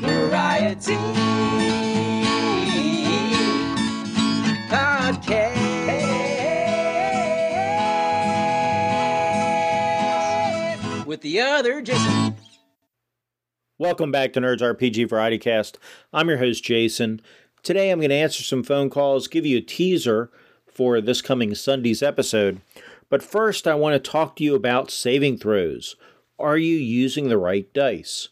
Variety Podcast with the other Jason. Welcome back to Nerds RPG Variety Cast. I'm your host, Jason. Today I'm going to answer some phone calls, give you a teaser for this coming Sunday's episode. But first, I want to talk to you about saving throws. Are you using the right dice?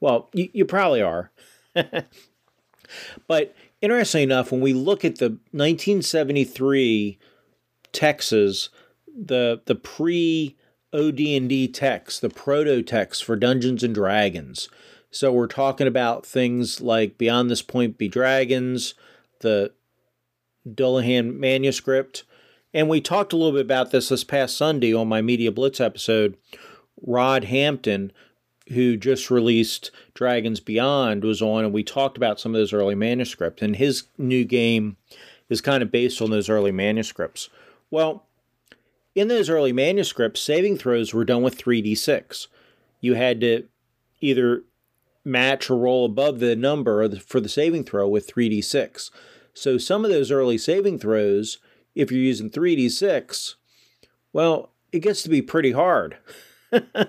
Well, you, you probably are. but interestingly enough, when we look at the 1973 Texas, the the pre OD&D text, the proto text for Dungeons and Dragons. So we're talking about things like Beyond This Point Be Dragons, the Dalluhn manuscript, and we talked a little bit about this this past Sunday on my Media Blitz episode. Rod Hampton, who just released Dragons Beyond, was on, and we talked about some of those early manuscripts. And his new game is kind of based on those early manuscripts. Well, in those early manuscripts, saving throws were done with 3d6. You had to either match or roll above the number for the saving throw with 3d6. So some of those early saving throws, if you're using 3d6, well, it gets to be pretty hard.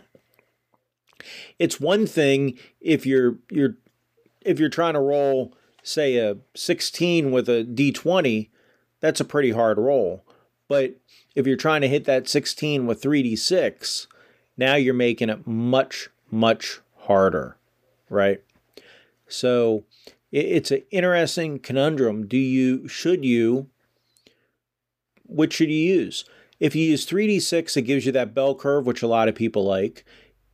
it's one thing if you're you're if you're trying to roll say a 16 with a d20, that's a pretty hard roll. But if you're trying to hit that 16 with 3d6, now you're making it much much harder, right? So it's an interesting conundrum. Do you should you which should you use? If you use 3d6, it gives you that bell curve, which a lot of people like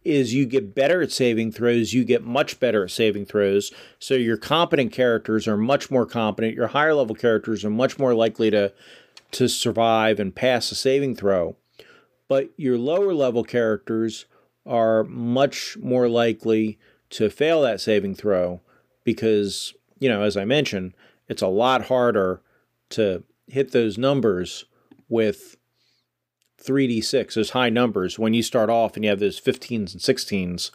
is you get better at saving throws, you get much better at saving throws. So your competent characters are much more competent. Your higher level characters are much more likely to to survive and pass a saving throw. But your lower level characters are much more likely to fail that saving throw because, you know, as I mentioned, it's a lot harder to hit those numbers with 3d6, those high numbers, when you start off and you have those 15s and 16s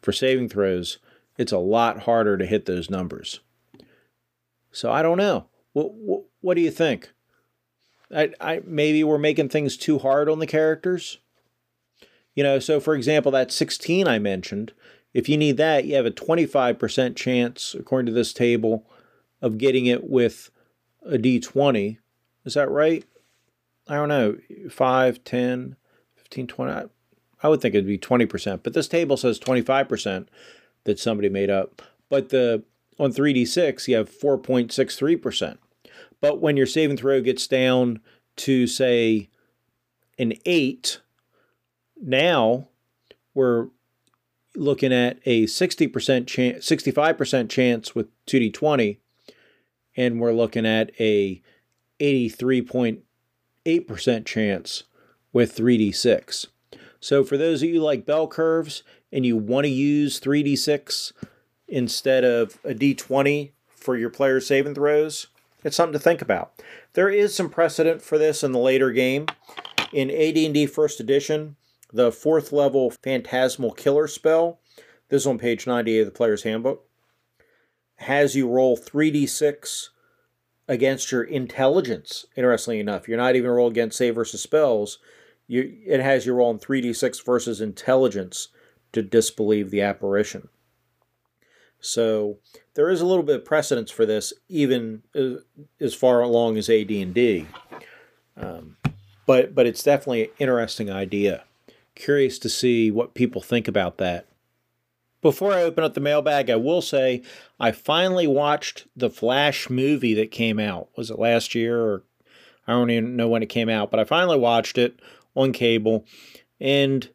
for saving throws, it's a lot harder to hit those numbers. So I don't know. What, what, what do you think? I, I, maybe we're making things too hard on the characters. You know, so for example, that 16 I mentioned, if you need that, you have a 25% chance, according to this table, of getting it with a d20. Is that right? I don't know, 5, 10, 15, 20. I would think it'd be 20%, but this table says 25% that somebody made up. But the on 3d6, you have 4.63%. But when your saving throw gets down to say an 8, now we're looking at a 60% chance 65% chance with 2d20 and we're looking at a 83. 8% chance with 3d6. So for those of you like bell curves and you want to use 3d6 instead of a d20 for your player saving throws, it's something to think about. There is some precedent for this in the later game. In AD&D First Edition, the fourth level Phantasmal Killer spell, this is on page 98 of the Player's Handbook, has you roll 3d6 against your intelligence. Interestingly enough, you're not even roll against save versus spells. You it has you roll in three d six versus intelligence to disbelieve the apparition. So there is a little bit of precedence for this, even as far along as AD and D. Um, but but it's definitely an interesting idea. Curious to see what people think about that. Before I open up the mailbag, I will say I finally watched the Flash movie that came out. Was it last year or I don't even know when it came out, but I finally watched it on cable and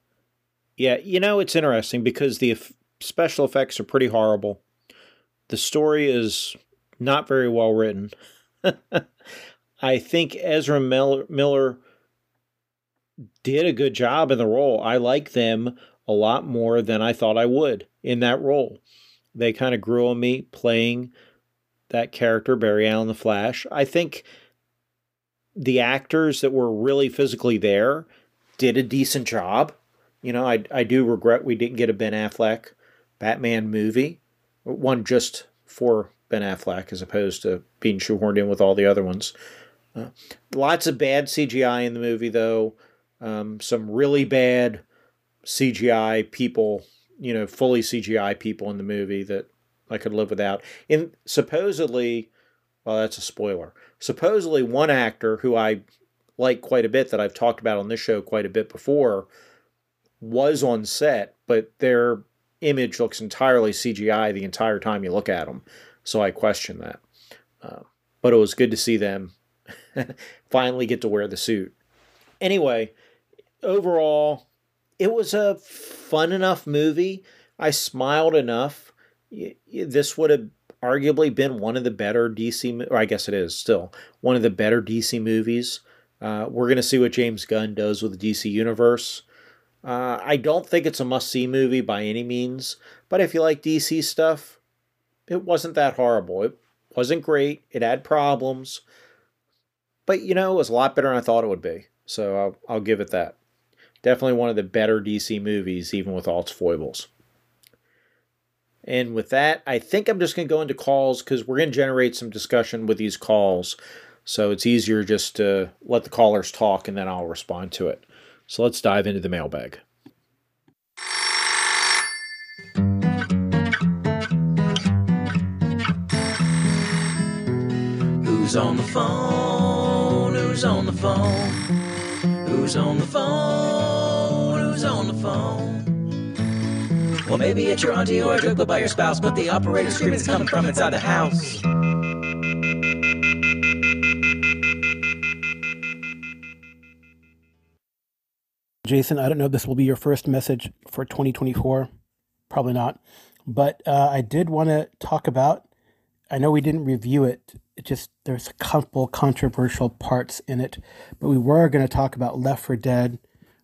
Yeah, you know, it's interesting because the special effects are pretty horrible. The story is not very well written. I think Ezra Miller did a good job in the role. I like them a lot more than I thought I would in that role. They kind of grew on me playing that character, Barry Allen the Flash. I think the actors that were really physically there did a decent job. You know, I, I do regret we didn't get a Ben Affleck Batman movie, one just for Ben Affleck as opposed to being shoehorned in with all the other ones. Uh, lots of bad CGI in the movie, though. Um, some really bad CGI people, you know, fully CGI people in the movie that I could live without. And supposedly, well, that's a spoiler. Supposedly, one actor who I like quite a bit that I've talked about on this show quite a bit before was on set, but their image looks entirely CGI the entire time you look at them. So I question that. Uh, but it was good to see them finally get to wear the suit. Anyway, overall, it was a fun enough movie. I smiled enough. This would have arguably been one of the better DC, or I guess it is still one of the better DC movies. Uh, we're going to see what James Gunn does with the DC universe. Uh, I don't think it's a must see movie by any means, but if you like DC stuff, it wasn't that horrible. It wasn't great. It had problems, but you know, it was a lot better than I thought it would be. So I'll, I'll give it that. Definitely one of the better DC movies, even with all its foibles. And with that, I think I'm just going to go into calls because we're going to generate some discussion with these calls. So it's easier just to let the callers talk and then I'll respond to it. So let's dive into the mailbag. Who's on the phone? Who's on the phone? Who's on the phone? Who's on the phone? Well, maybe it's your auntie or a by your spouse, but the operator screaming is coming from inside the house. Jason, I don't know if this will be your first message for 2024. Probably not. But uh, I did want to talk about, I know we didn't review it, it just there's a couple controversial parts in it, but we were going to talk about Left for Dead,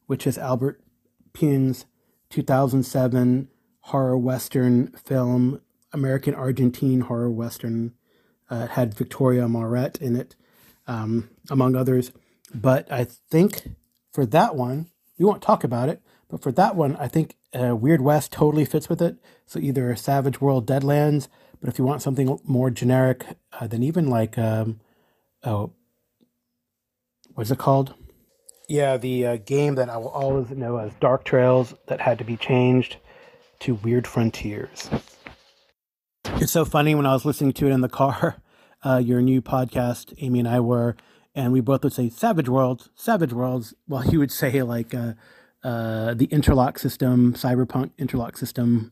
which is Albert Pyun's 2007 horror western film, American Argentine horror western. Uh, it had Victoria Maurette in it, um, among others. But I think for that one, we won't talk about it, but for that one, I think uh, Weird West totally fits with it. So either Savage World Deadlands, but if you want something more generic, uh, then even like, um, oh, what's it called? Yeah, the uh, game that I will always know as Dark Trails that had to be changed to Weird Frontiers. It's so funny when I was listening to it in the car, uh, your new podcast, Amy and I were, and we both would say Savage Worlds, Savage Worlds, while you would say like uh, uh, the interlock system, Cyberpunk interlock system,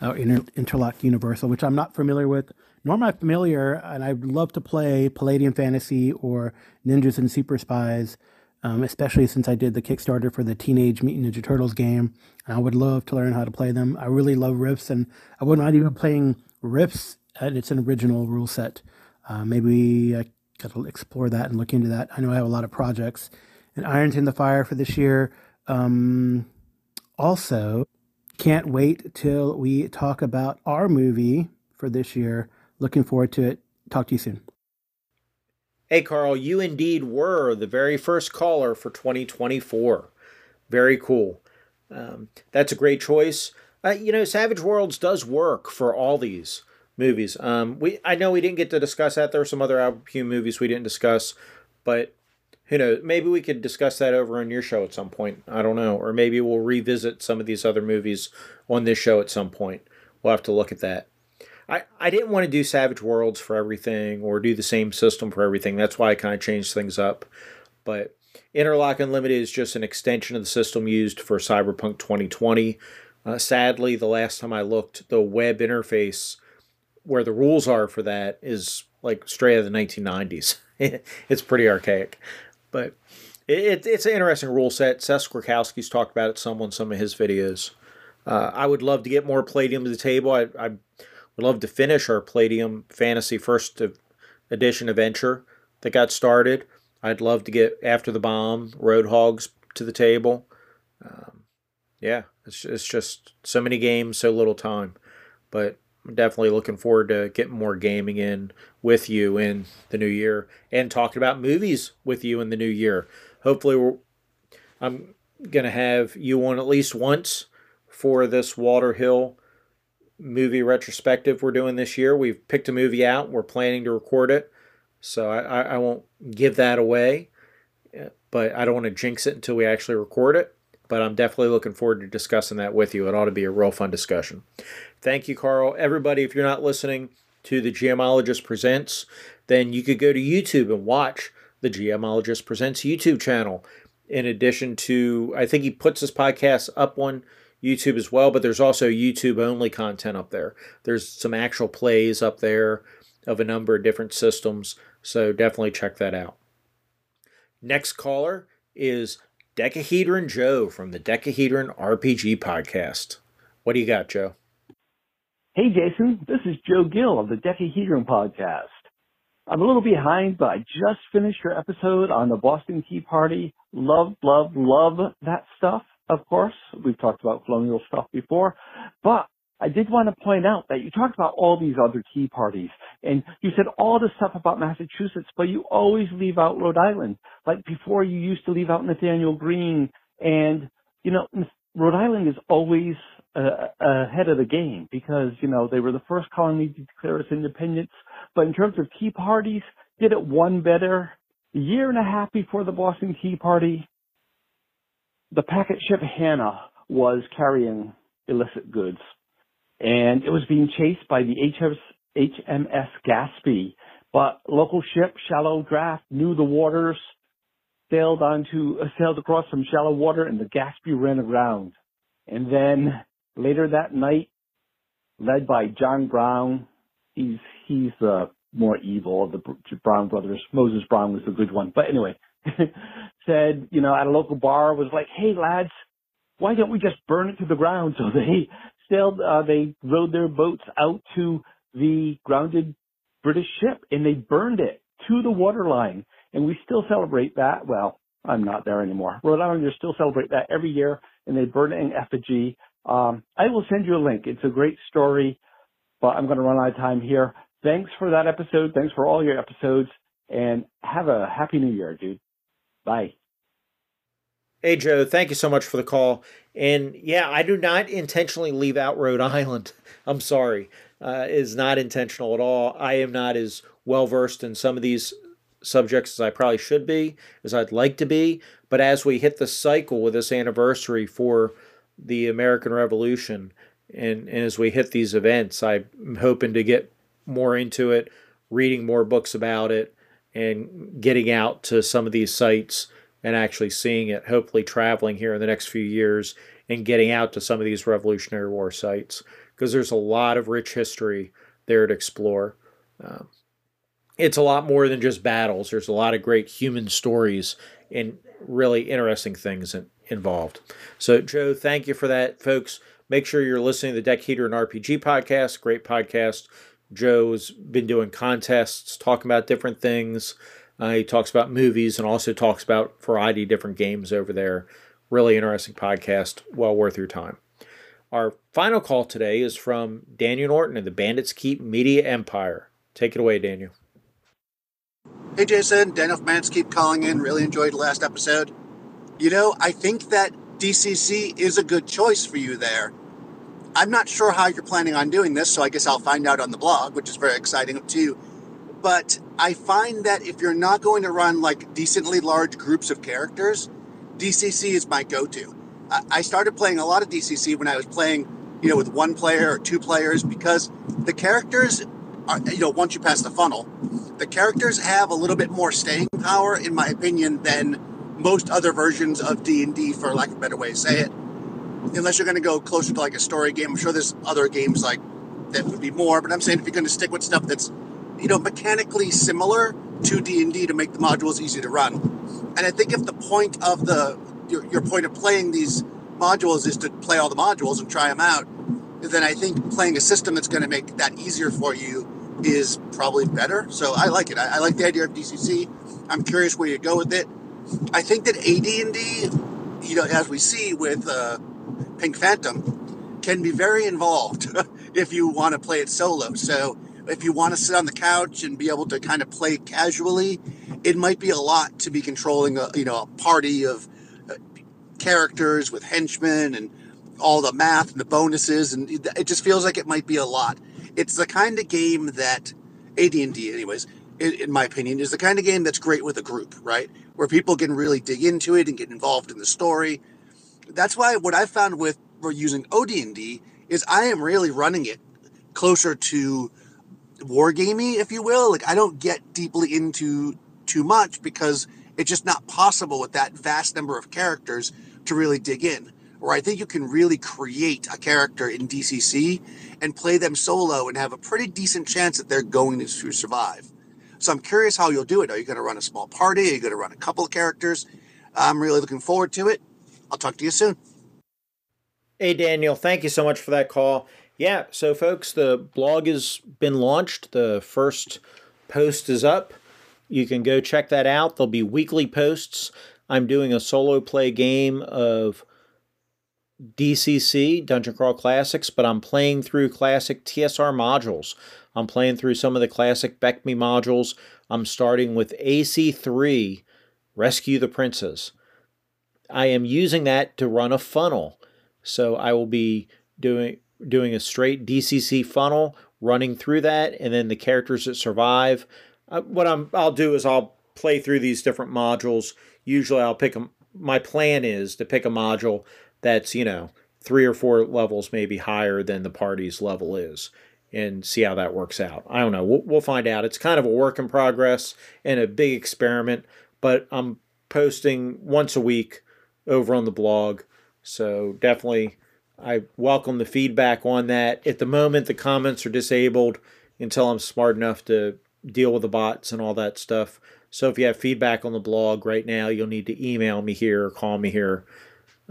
or inter- interlock universal, which I'm not familiar with. Nor am I familiar, and I'd love to play Palladium Fantasy or Ninjas and Super Spies, um, especially since I did the Kickstarter for the Teenage Mutant Ninja Turtles game. I would love to learn how to play them. I really love Rifts, and I wouldn't mind even playing Rifts and its an original rule set. Uh, maybe I to explore that and look into that. I know I have a lot of projects and irons in the fire for this year. Um, also, can't wait till we talk about our movie for this year. Looking forward to it. Talk to you soon. Hey, Karl, you indeed were the very first caller for 2024. Very cool. Um, that's a great choice. Uh, you know, Savage Worlds does work for all these movies. Um, we I know we didn't get to discuss that. There are some other Albert Pyun movies we didn't discuss, but who knows? Maybe we could discuss that over on your show at some point. I don't know, or maybe we'll revisit some of these other movies on this show at some point. We'll have to look at that. I, I didn't want to do Savage Worlds for everything or do the same system for everything. That's why I kind of changed things up. But Interlock Unlimited is just an extension of the system used for Cyberpunk 2020. Uh, sadly, the last time I looked, the web interface where the rules are for that is like straight out of the 1990s. it's pretty archaic. But It, it's an interesting rule set. Seth Skorkowski's talked about it some on some of his videos. Uh, I would love to get more Palladium to the table. I, I would love to finish our Palladium Fantasy first edition adventure that got started. I'd love to get After the Bomb, Roadhogs to the table. Um, yeah, it's, it's just so many games, so little time. But I'm definitely looking forward to getting more gaming in with you in the new year and talking about movies with you in the new year. Hopefully, I'm going to have you on at least once for this Walter Hill movie retrospective we're doing this year. We've picked a movie out, we're planning to record it. So I, I won't give that away, but I don't want to jinx it until we actually record it. But I'm definitely looking forward to discussing that with you. It ought to be a real fun discussion. Thank you, Karl. Everybody, if you're not listening to the GMologist Presents, then you could go to YouTube and watch the GMologist Presents YouTube channel. In addition to, I think he puts his podcast up on YouTube as well, but there's also YouTube only content up there. There's some actual plays up there of a number of different systems. So definitely check that out. Next caller is Dekahedron Joe from the Dekahedron RPG podcast. What do you got, Joe? Hey, Jason. This is Joe Gill of the Dekahedron podcast. I'm a little behind, but I just finished your episode on the Boston Tea Party. Love, love, love that stuff, of course. We've talked about colonial stuff before, but I did want to point out that you talked about all these other tea parties and you said all the stuff about Massachusetts, but you always leave out Rhode Island. Like before you used to leave out Nathanael Greene and, you know, Rhode Island is always uh, ahead of the game because, you know, they were the first colony to declare its independence. But in terms of tea parties, did it one better. A year and a half before the Boston Tea Party, the packet ship Hannah was carrying illicit goods and it was being chased by the HMS Gaspee. But local ship Shallow Draft knew the waters, sailed onto uh, sailed across some shallow water, and the Gaspee ran aground. And then later that night, led by John Brown, he's he's the more evil of the Brown brothers. Moses Brown was the good one, but anyway, said you know at a local bar was like, hey lads, why don't we just burn it to the ground? So they sailed, uh, they rowed their boats out to the grounded British ship and they burned it to the waterline. And we still celebrate that. Well, I'm not there anymore. Rhode Islanders still celebrate that every year and they burn it in effigy. Um, I will send you a link. It's a great story, but I'm going to run out of time here. Thanks for that episode. Thanks for all your episodes and have a happy new year, dude. Bye. Hey, Joe, thank you so much for the call. And yeah, I do not intentionally leave out Rhode Island. I'm sorry. Uh, is not intentional at all. I am not as well versed in some of these subjects as I probably should be, as I'd like to be. But as we hit the cycle with this anniversary for the American Revolution, and, and as we hit these events, I'm hoping to get more into it, reading more books about it, and getting out to some of these sites and actually seeing it, hopefully traveling here in the next few years and getting out to some of these Revolutionary War sites because there's a lot of rich history there to explore. Um, it's a lot more than just battles. There's a lot of great human stories and really interesting things in, involved. So, Joe, thank you for that, folks. Make sure you're listening to the Dekahedron RPG podcast. Great podcast. Joe's been doing contests, talking about different things. Uh, he talks about movies and also talks about variety of different games over there. Really interesting podcast, well worth your time. Our final call today is from Daniel Norton of the Bandits Keep Media Empire. Take it away, Daniel. Hey, Jason. Daniel from Bandits Keep calling in. Really enjoyed the last episode. You know, I think that DCC is a good choice for you there. I'm not sure how you're planning on doing this, so I guess I'll find out on the blog, which is very exciting too. But I find that if you're not going to run like decently large groups of characters, DCC is my go-to. I started playing a lot of DCC when I was playing, you know, with one player or two players because the characters are, you know, once you pass the funnel, the characters have a little bit more staying power, in my opinion, than most other versions of D&D, for lack of a better way to say it. Unless you're going to go closer to like a story game. I'm sure there's other games like that would be more, but I'm saying if you're going to stick with stuff that's you know, mechanically similar to D&D to make the modules easy to run. And I think if the point of the your, your point of playing these modules is to play all the modules and try them out, then I think playing a system that's going to make that easier for you is probably better. So I like it. I, I like the idea of DCC. I'm curious where you go with it. I think that AD&D, you know, as we see with uh, Pink Phantom, can be very involved if you want to play it solo. So if you want to sit on the couch and be able to kind of play casually, it might be a lot to be controlling a you know a party of uh, characters with henchmen and all the math and the bonuses, and it just feels like it might be a lot. It's the kind of game that AD&D, anyways, in my opinion, is the kind of game that's great with a group, right? Where people can really dig into it and get involved in the story. That's why what I found with using OD&D is I am really running it closer to wargamey, if you will. Like I don't get deeply into too much because it's just not possible with that vast number of characters to really dig in. Or I think you can really create a character in DCC and play them solo and have a pretty decent chance that they're going to survive. So I'm curious how you'll do it. Are you going to run a small party? Are you going to run a couple of characters? I'm really looking forward to it. I'll talk to you soon. Hey, Daniel, thank you so much for that call. Yeah, so folks, the blog has been launched. The first post is up. You can go check that out. There'll be weekly posts. I'm doing a solo play game of DCC, Dungeon Crawl Classics, but I'm playing through classic TSR modules. I'm playing through some of the classic BECMI modules. I'm starting with AC3, Rescue the Princess. I am using that to run a funnel. So I will be doing doing a straight DCC funnel, running through that, and then the characters that survive. Uh, what I'm I'll do is I'll play through these different modules. Usually I'll pick them. My plan is to pick a module that's you know three or four levels maybe higher than the party's level is and see how that works out. I don't know. We'll, we'll find out. It's kind of a work in progress and a big experiment, but I'm posting once a week over on the blog. So definitely, I welcome the feedback on that. At the moment, the comments are disabled until I'm smart enough to deal with the bots and all that stuff. So if you have feedback on the blog right now, you'll need to email me here or call me here,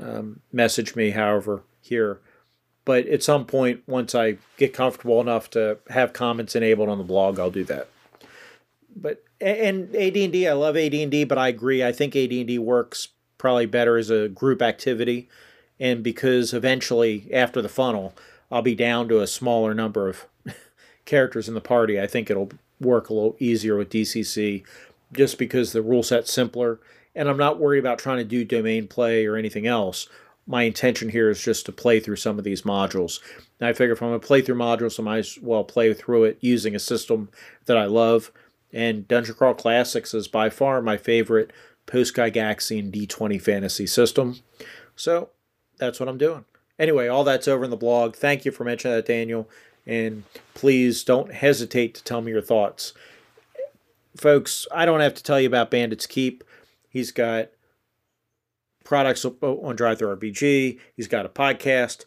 um, message me, however, here but at some point once i get comfortable enough to have comments enabled on the blog i'll do that but and AD&D I love AD&D but I agree I think AD&D works probably better as a group activity and because eventually after the funnel I'll be down to a smaller number of characters in the party I think it'll work a little easier with DCC just because the rule set's simpler and I'm not worried about trying to do domain play or anything else my intention here is just to play through some of these modules. And I figure if I'm going to play through modules, I might as well play through it using a system that I love. And Dungeon Crawl Classics is by far my favorite post Gygaxian D20 fantasy system. So that's what I'm doing. Anyway, all that's over in the blog. Thank you for mentioning that, Daniel. And please don't hesitate to tell me your thoughts. Folks, I don't have to tell you about Bandit's Keep. He's got products on Drive Through RPG. He's got a podcast.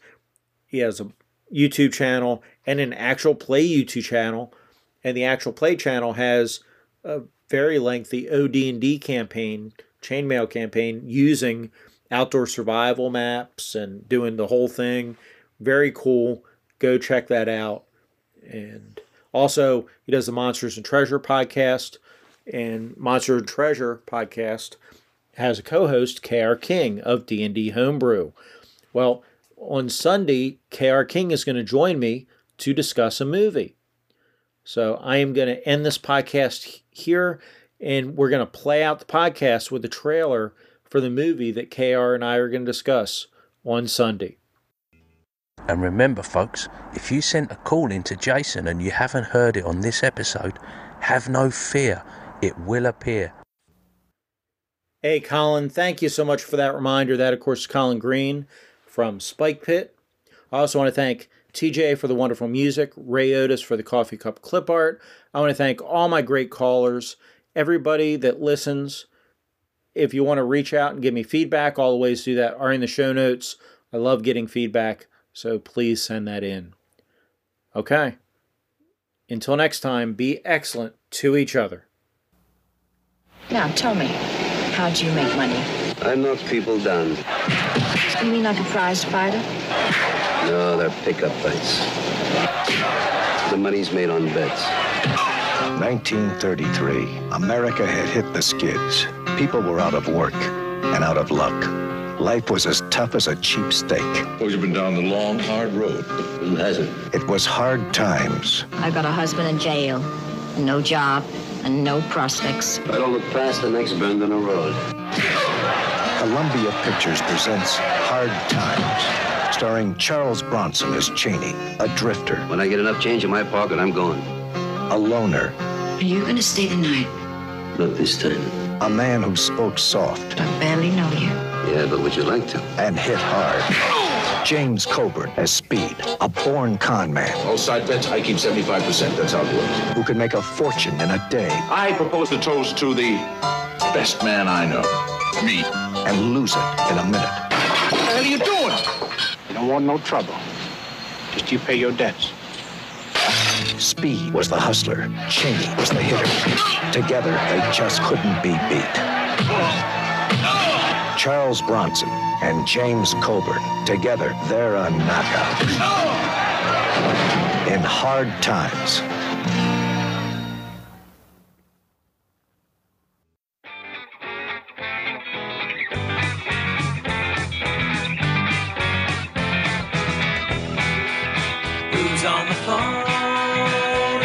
He has a YouTube channel and an actual play YouTube channel. And the actual play channel has a very lengthy OD&D campaign, chainmail campaign, using outdoor survival maps and doing the whole thing. Very cool. Go check that out. And also, he does the Monsters and Treasure podcast and Monster and Treasure podcast has a co-host, KR King of D&D Homebrew. Well, on Sunday, KR King is going to join me to discuss a movie. So I am going to end this podcast here, and we're going to play out the podcast with the trailer for the movie that KR and I are going to discuss on Sunday. And remember, folks, if you sent a call in to Jason and you haven't heard it on this episode, have no fear. It will appear. Hey, Colin, thank you so much for that reminder. That, of course, is Colin Green from Spikepit. I also want to thank TJ for the wonderful music, Ray Otus for the coffee cup clip art. I want to thank all my great callers, everybody that listens. If you want to reach out and give me feedback, all the ways to do that are in the show notes. I love getting feedback, so please send that in. Okay. Until next time, be excellent to each other. Now, tell me, how do you make money? I knock people down. You mean like a prize fighter? No, they're pickup fights. The money's made on bets. 1933. America had hit the skids. People were out of work and out of luck. Life was as tough as a cheap steak. Well, you've been down the long, hard road. Who hasn't? It was hard times. I've got a husband in jail, no job, and no prospects. I don't look past the next bend in the road. Columbia Pictures presents Hard Times, starring Charles Bronson as Chaney, a drifter, When I get enough change in my pocket, I'm going. a loner, Are you gonna stay the night? Not this time. a man who spoke soft I barely know you. Yeah, but would you like to? and hit hard. James Coburn as Speed, a born con man All side bets, I keep 75%. That's how it works. who can make a fortune in a day I propose to toast to the best man I know. Me. and lose it in a minute. What the hell are you doing? Don't want no trouble. Just you pay your debts. Speed was the hustler, Chaney was the hitter. Together, they just couldn't be beat. Charles Bronson and James Coburn, together, they're a knockout. In hard times. Who's on the phone?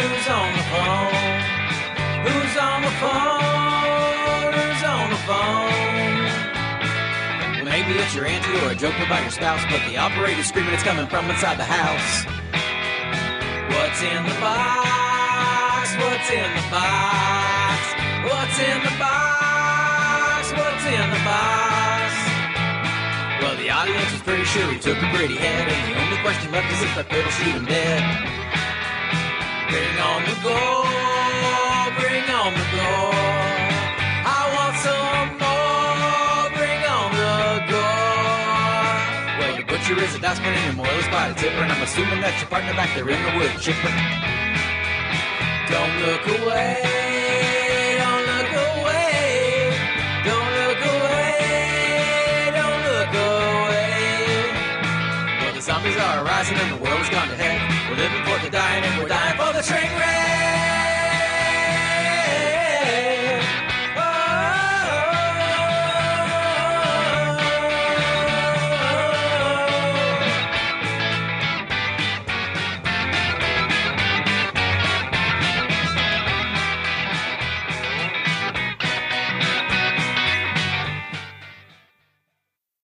Who's on the phone? Who's on the phone? Who's on the phone? Well, maybe it's your auntie or a joke about your spouse, but the operator's screaming it's coming from inside the house. What's in the box? What's in the box? What's in the box? What's in the box? Well, the audience was pretty sure he took a pretty head, and the only question left is if I could shoot him dead. Bring on the goal, bring on the goal. I want some more, bring on the goal. Well, the butcher is a dustman and your moil is by the tipper, and I'm assuming that's your partner back there in the wood chipper. Don't look away, rising and the world has gone to hell. We're living for the dying and we're dying for the train wreck.